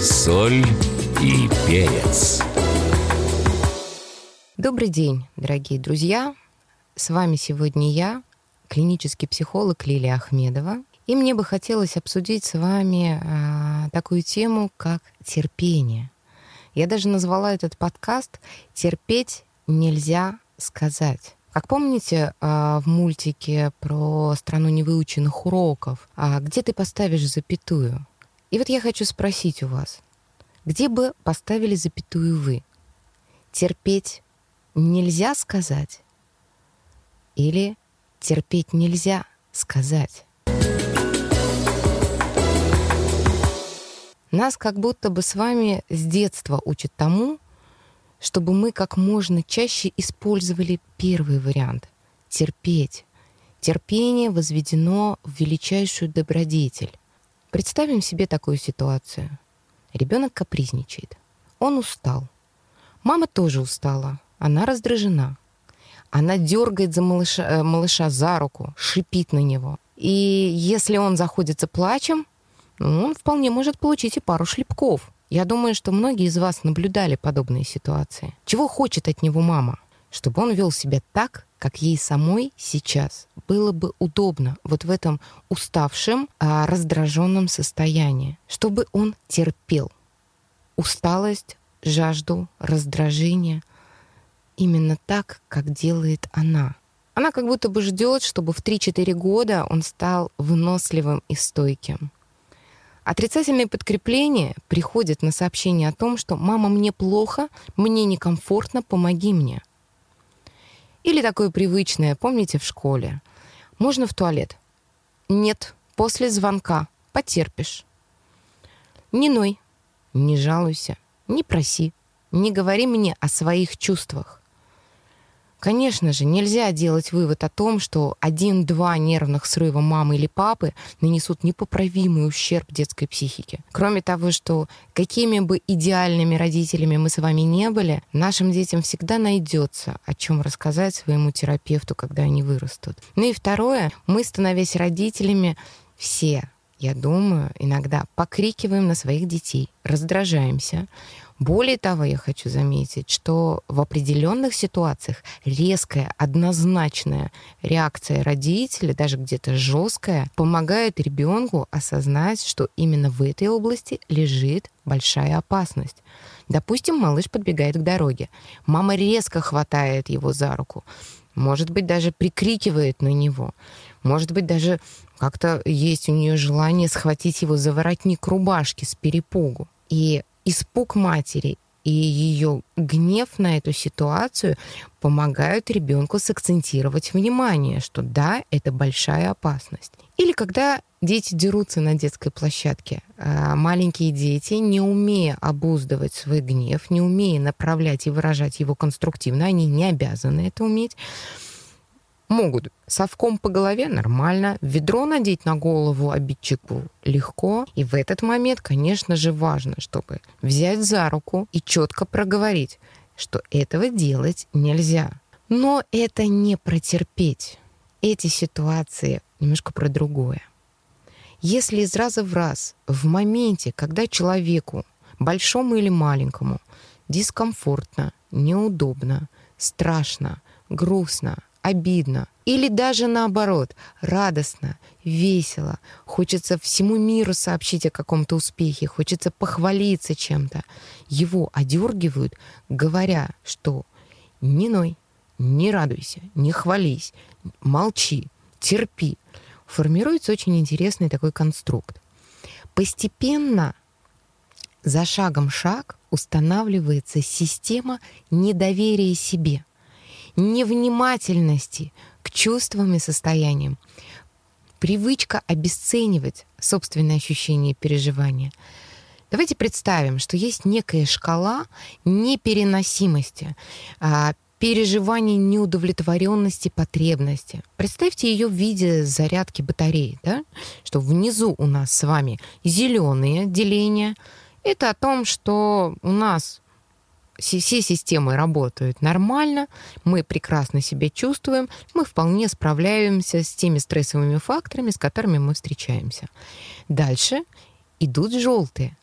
соль и перец. Добрый день, дорогие друзья. С вами сегодня я, клинический психолог Лилия Ахмедова. И мне бы хотелось обсудить с вами а, такую тему, как терпение. Я даже назвала этот подкаст «Терпеть нельзя сказать». Как помните а, в мультике про страну невыученных уроков, а, где ты поставишь запятую? И вот я хочу спросить у вас, где бы поставили запятую вы? Терпеть нельзя сказать? Или терпеть нельзя сказать? Нас как будто бы с вами с детства учат тому, чтобы мы как можно чаще использовали первый вариант — терпеть. Терпение возведено в величайшую добродетель. Представим себе такую ситуацию. Ребенок капризничает. Он устал. Мама тоже устала. Она раздражена. Она дергает за малыша, э, малыша за руку, шипит на него. И если он заходится плачем, ну, он вполне может получить и пару шлепков. Я думаю, что многие из вас наблюдали подобные ситуации. Чего хочет от него мама? Чтобы он вел себя так, как ей самой сейчас было бы удобно вот в этом уставшем, а, раздраженном состоянии, чтобы он терпел усталость, жажду, раздражение именно так, как делает она. Она как будто бы ждет, чтобы в 3-4 года он стал выносливым и стойким. Отрицательные подкрепления приходят на сообщение о том, что «мама, мне плохо, мне некомфортно, помоги мне». Или такое привычное, помните, в школе. Можно в туалет? Нет, после звонка. Потерпишь. Не ной, не жалуйся, не проси, не говори мне о своих чувствах. Конечно же, нельзя делать вывод о том, что один-два нервных срыва мамы или папы нанесут непоправимый ущерб детской психике. Кроме того, что какими бы идеальными родителями мы с вами не были, нашим детям всегда найдется, о чем рассказать своему терапевту, когда они вырастут. Ну и второе, мы, становясь родителями, все я думаю, иногда покрикиваем на своих детей, раздражаемся, более того, я хочу заметить, что в определенных ситуациях резкая, однозначная реакция родителя, даже где-то жесткая, помогает ребенку осознать, что именно в этой области лежит большая опасность. Допустим, малыш подбегает к дороге. Мама резко хватает его за руку. Может быть, даже прикрикивает на него. Может быть, даже как-то есть у нее желание схватить его за воротник рубашки с перепугу. И испуг матери и ее гнев на эту ситуацию помогают ребенку сакцентировать внимание, что да, это большая опасность. Или когда дети дерутся на детской площадке, а маленькие дети, не умея обуздывать свой гнев, не умея направлять и выражать его конструктивно, они не обязаны это уметь, могут совком по голове нормально, ведро надеть на голову обидчику легко. И в этот момент, конечно же, важно, чтобы взять за руку и четко проговорить, что этого делать нельзя. Но это не протерпеть. Эти ситуации немножко про другое. Если из раза в раз, в моменте, когда человеку, большому или маленькому, дискомфортно, неудобно, страшно, грустно, обидно. Или даже наоборот, радостно, весело. Хочется всему миру сообщить о каком-то успехе, хочется похвалиться чем-то. Его одергивают, говоря, что не ной, не радуйся, не хвались, молчи, терпи. Формируется очень интересный такой конструкт. Постепенно, за шагом шаг, устанавливается система недоверия себе – невнимательности к чувствам и состояниям, привычка обесценивать собственные ощущения и переживания. Давайте представим, что есть некая шкала непереносимости, а, переживаний неудовлетворенности потребности. Представьте ее в виде зарядки батареи, да? что внизу у нас с вами зеленые деления. Это о том, что у нас все системы работают нормально, мы прекрасно себя чувствуем, мы вполне справляемся с теми стрессовыми факторами, с которыми мы встречаемся. Дальше идут желтые.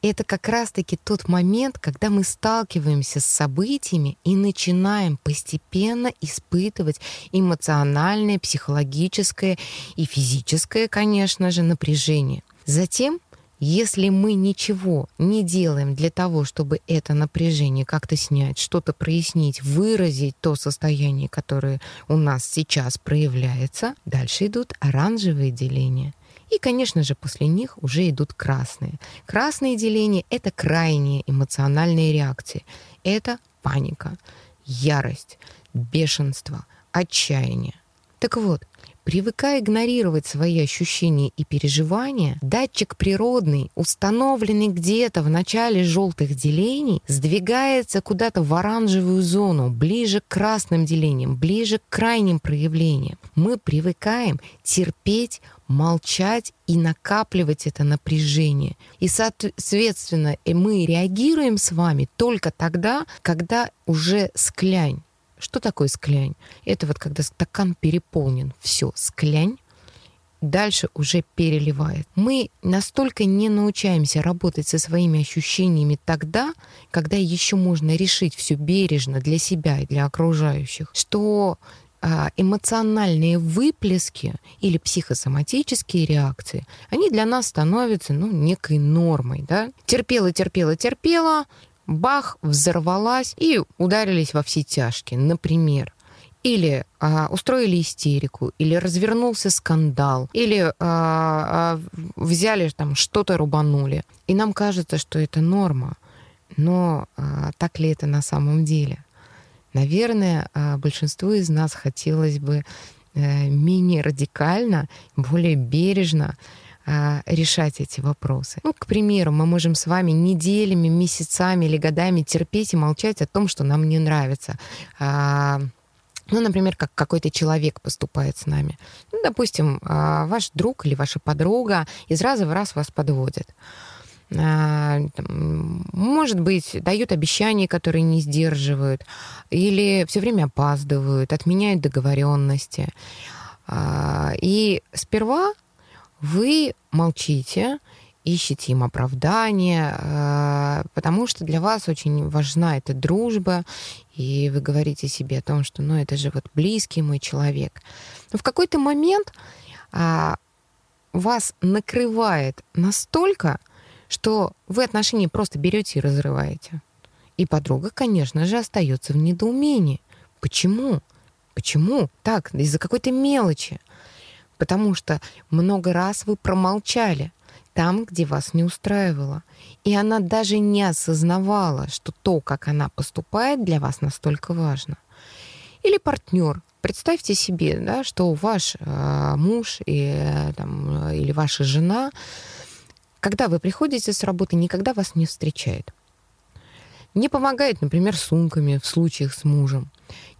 это как раз-таки тот момент, когда мы сталкиваемся с событиями и начинаем постепенно испытывать эмоциональное, психологическое и физическое, конечно же, напряжение. Затем если мы ничего не делаем для того, чтобы это напряжение как-то снять, что-то прояснить, выразить то состояние, которое у нас сейчас проявляется, дальше идут оранжевые деления. И, конечно же, после них уже идут красные. Красные деления — это крайние эмоциональные реакции. Это паника, ярость, бешенство, отчаяние. Так вот, Привыкая игнорировать свои ощущения и переживания, датчик природный, установленный где-то в начале желтых делений, сдвигается куда-то в оранжевую зону, ближе к красным делениям, ближе к крайним проявлениям. Мы привыкаем терпеть, молчать и накапливать это напряжение. И, соответственно, мы реагируем с вами только тогда, когда уже склянь что такое склянь? Это вот когда стакан переполнен, все, склянь, дальше уже переливает. Мы настолько не научаемся работать со своими ощущениями тогда, когда еще можно решить все бережно для себя и для окружающих, что а, эмоциональные выплески или психосоматические реакции, они для нас становятся ну, некой нормой. Да? Терпела, терпела, терпела, бах, взорвалась и ударились во все тяжкие, например. Или а, устроили истерику, или развернулся скандал, или а, а, взяли там что-то рубанули. И нам кажется, что это норма. Но а, так ли это на самом деле? Наверное, а, большинству из нас хотелось бы а, менее радикально, более бережно а, решать эти вопросы. Ну, к примеру, мы можем с вами неделями, месяцами или годами терпеть и молчать о том, что нам не нравится. А, ну, например, как какой-то человек поступает с нами. Ну, допустим, а, ваш друг или ваша подруга из раза в раз вас подводит. Может быть, дают обещания, которые не сдерживают, или все время опаздывают, отменяют договоренности. И сперва вы молчите, ищете им оправдание, э, потому что для вас очень важна эта дружба, и вы говорите себе о том, что ну это же вот близкий мой человек. Но в какой-то момент а, вас накрывает настолько, что вы отношения просто берете и разрываете. И подруга, конечно же, остается в недоумении. Почему? Почему? Так, из-за какой-то мелочи потому что много раз вы промолчали там, где вас не устраивало. И она даже не осознавала, что то, как она поступает, для вас настолько важно. Или партнер. Представьте себе, да, что ваш э, муж и, э, там, или ваша жена, когда вы приходите с работы, никогда вас не встречает. Не помогает, например, сумками в случаях с мужем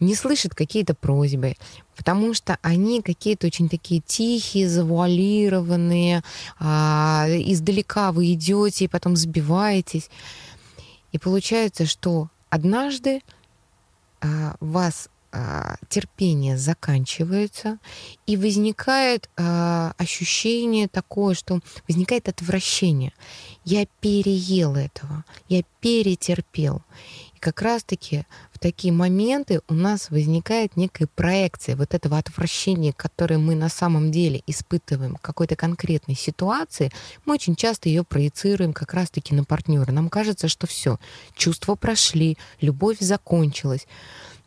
не слышит какие-то просьбы, потому что они какие-то очень такие тихие, завуалированные, а, издалека вы идете и потом сбиваетесь. И получается, что однажды а, вас а, терпение заканчивается, и возникает а, ощущение такое, что возникает отвращение. Я переел этого, я перетерпел. И как раз-таки в такие моменты у нас возникает некая проекция вот этого отвращения, которое мы на самом деле испытываем в какой-то конкретной ситуации, мы очень часто ее проецируем как раз-таки на партнера. Нам кажется, что все, чувства прошли, любовь закончилась.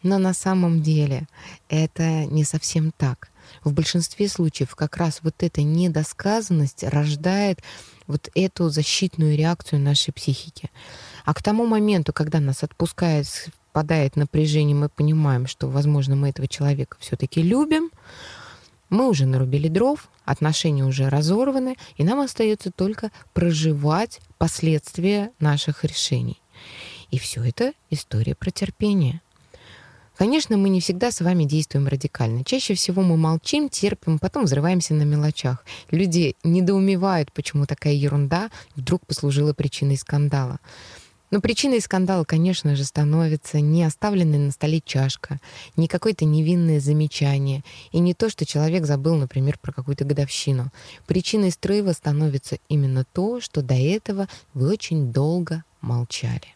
Но на самом деле это не совсем так. В большинстве случаев как раз вот эта недосказанность рождает вот эту защитную реакцию нашей психики. А к тому моменту, когда нас отпускает, спадает напряжение, мы понимаем, что, возможно, мы этого человека все-таки любим, мы уже нарубили дров, отношения уже разорваны, и нам остается только проживать последствия наших решений. И все это история про терпение. Конечно, мы не всегда с вами действуем радикально. Чаще всего мы молчим, терпим, потом взрываемся на мелочах. Люди недоумевают, почему такая ерунда вдруг послужила причиной скандала. Но причиной скандала, конечно же, становится не оставленная на столе чашка, не какое-то невинное замечание, и не то, что человек забыл, например, про какую-то годовщину. Причиной срыва становится именно то, что до этого вы очень долго молчали.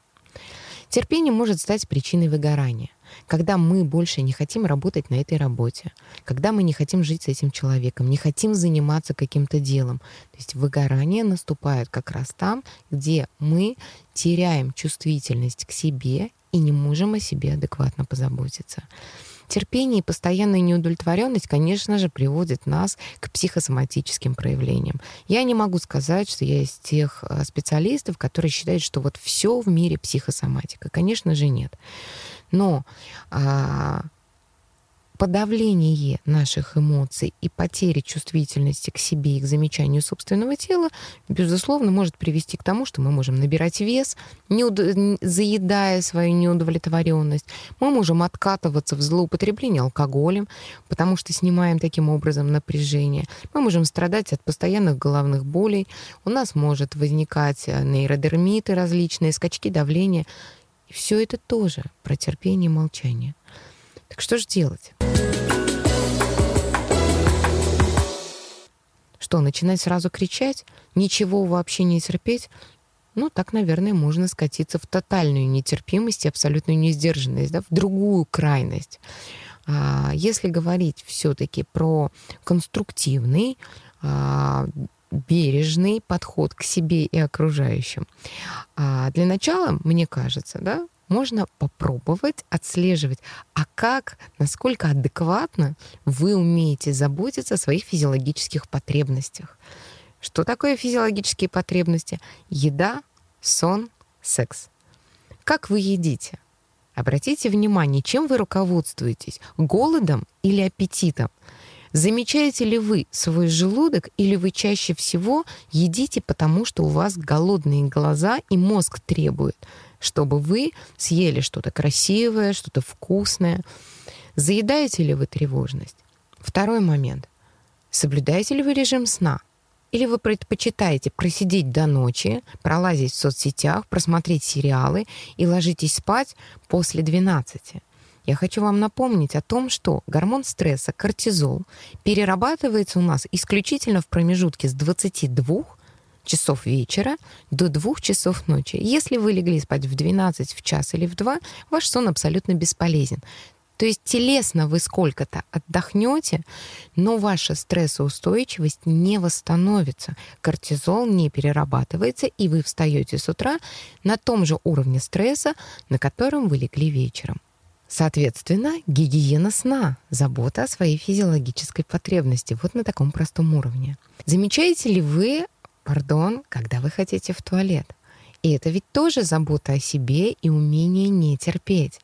Терпение может стать причиной выгорания когда мы больше не хотим работать на этой работе, когда мы не хотим жить с этим человеком, не хотим заниматься каким-то делом. То есть выгорание наступает как раз там, где мы теряем чувствительность к себе и не можем о себе адекватно позаботиться. Терпение и постоянная неудовлетворенность, конечно же, приводят нас к психосоматическим проявлениям. Я не могу сказать, что я из тех э, специалистов, которые считают, что вот все в мире психосоматика. Конечно же, нет. Но а, подавление наших эмоций и потеря чувствительности к себе и к замечанию собственного тела, безусловно, может привести к тому, что мы можем набирать вес, не уд... заедая свою неудовлетворенность. Мы можем откатываться в злоупотребление алкоголем, потому что снимаем таким образом напряжение. Мы можем страдать от постоянных головных болей. У нас может возникать нейродермиты различные, скачки давления. И все это тоже про терпение и молчание. Так что же делать? Что, начинать сразу кричать? Ничего вообще не терпеть? Ну, так, наверное, можно скатиться в тотальную нетерпимость и абсолютную несдержанность, да, в другую крайность. А если говорить все-таки про конструктивный, а, бережный подход к себе и окружающим. А для начала, мне кажется, да, можно попробовать отслеживать, а как, насколько адекватно вы умеете заботиться о своих физиологических потребностях. Что такое физиологические потребности? Еда, сон, секс. Как вы едите? Обратите внимание, чем вы руководствуетесь? Голодом или аппетитом? Замечаете ли вы свой желудок или вы чаще всего едите потому, что у вас голодные глаза и мозг требует, чтобы вы съели что-то красивое, что-то вкусное? Заедаете ли вы тревожность? Второй момент. Соблюдаете ли вы режим сна? Или вы предпочитаете просидеть до ночи, пролазить в соцсетях, просмотреть сериалы и ложитесь спать после 12? Я хочу вам напомнить о том, что гормон стресса, кортизол, перерабатывается у нас исключительно в промежутке с 22 часов вечера до 2 часов ночи. Если вы легли спать в 12, в час или в 2, ваш сон абсолютно бесполезен. То есть телесно вы сколько-то отдохнете, но ваша стрессоустойчивость не восстановится. Кортизол не перерабатывается, и вы встаете с утра на том же уровне стресса, на котором вы легли вечером. Соответственно, гигиена сна, забота о своей физиологической потребности, вот на таком простом уровне. Замечаете ли вы, пардон, когда вы хотите в туалет? И это ведь тоже забота о себе и умение не терпеть.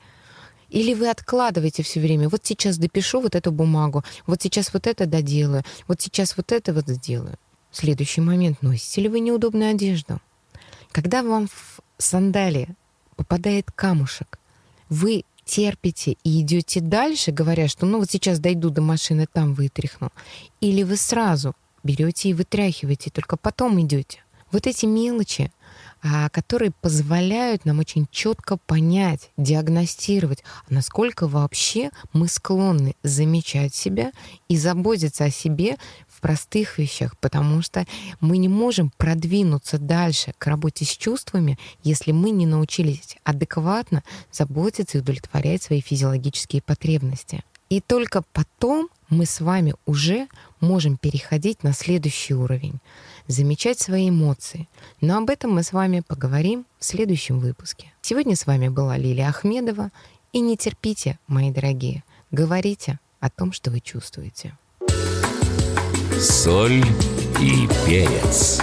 Или вы откладываете все время, вот сейчас допишу вот эту бумагу, вот сейчас вот это доделаю, вот сейчас вот это вот сделаю. Следующий момент, носите ли вы неудобную одежду? Когда вам в сандалии попадает камушек, вы терпите и идете дальше, говоря, что ну вот сейчас дойду до машины, там вытряхну. Или вы сразу берете и вытряхиваете, только потом идете. Вот эти мелочи, которые позволяют нам очень четко понять, диагностировать, насколько вообще мы склонны замечать себя и заботиться о себе простых вещах, потому что мы не можем продвинуться дальше к работе с чувствами, если мы не научились адекватно заботиться и удовлетворять свои физиологические потребности. И только потом мы с вами уже можем переходить на следующий уровень, замечать свои эмоции. Но об этом мы с вами поговорим в следующем выпуске. Сегодня с вами была Лилия Ахмедова. И не терпите, мои дорогие, говорите о том, что вы чувствуете соль и перец.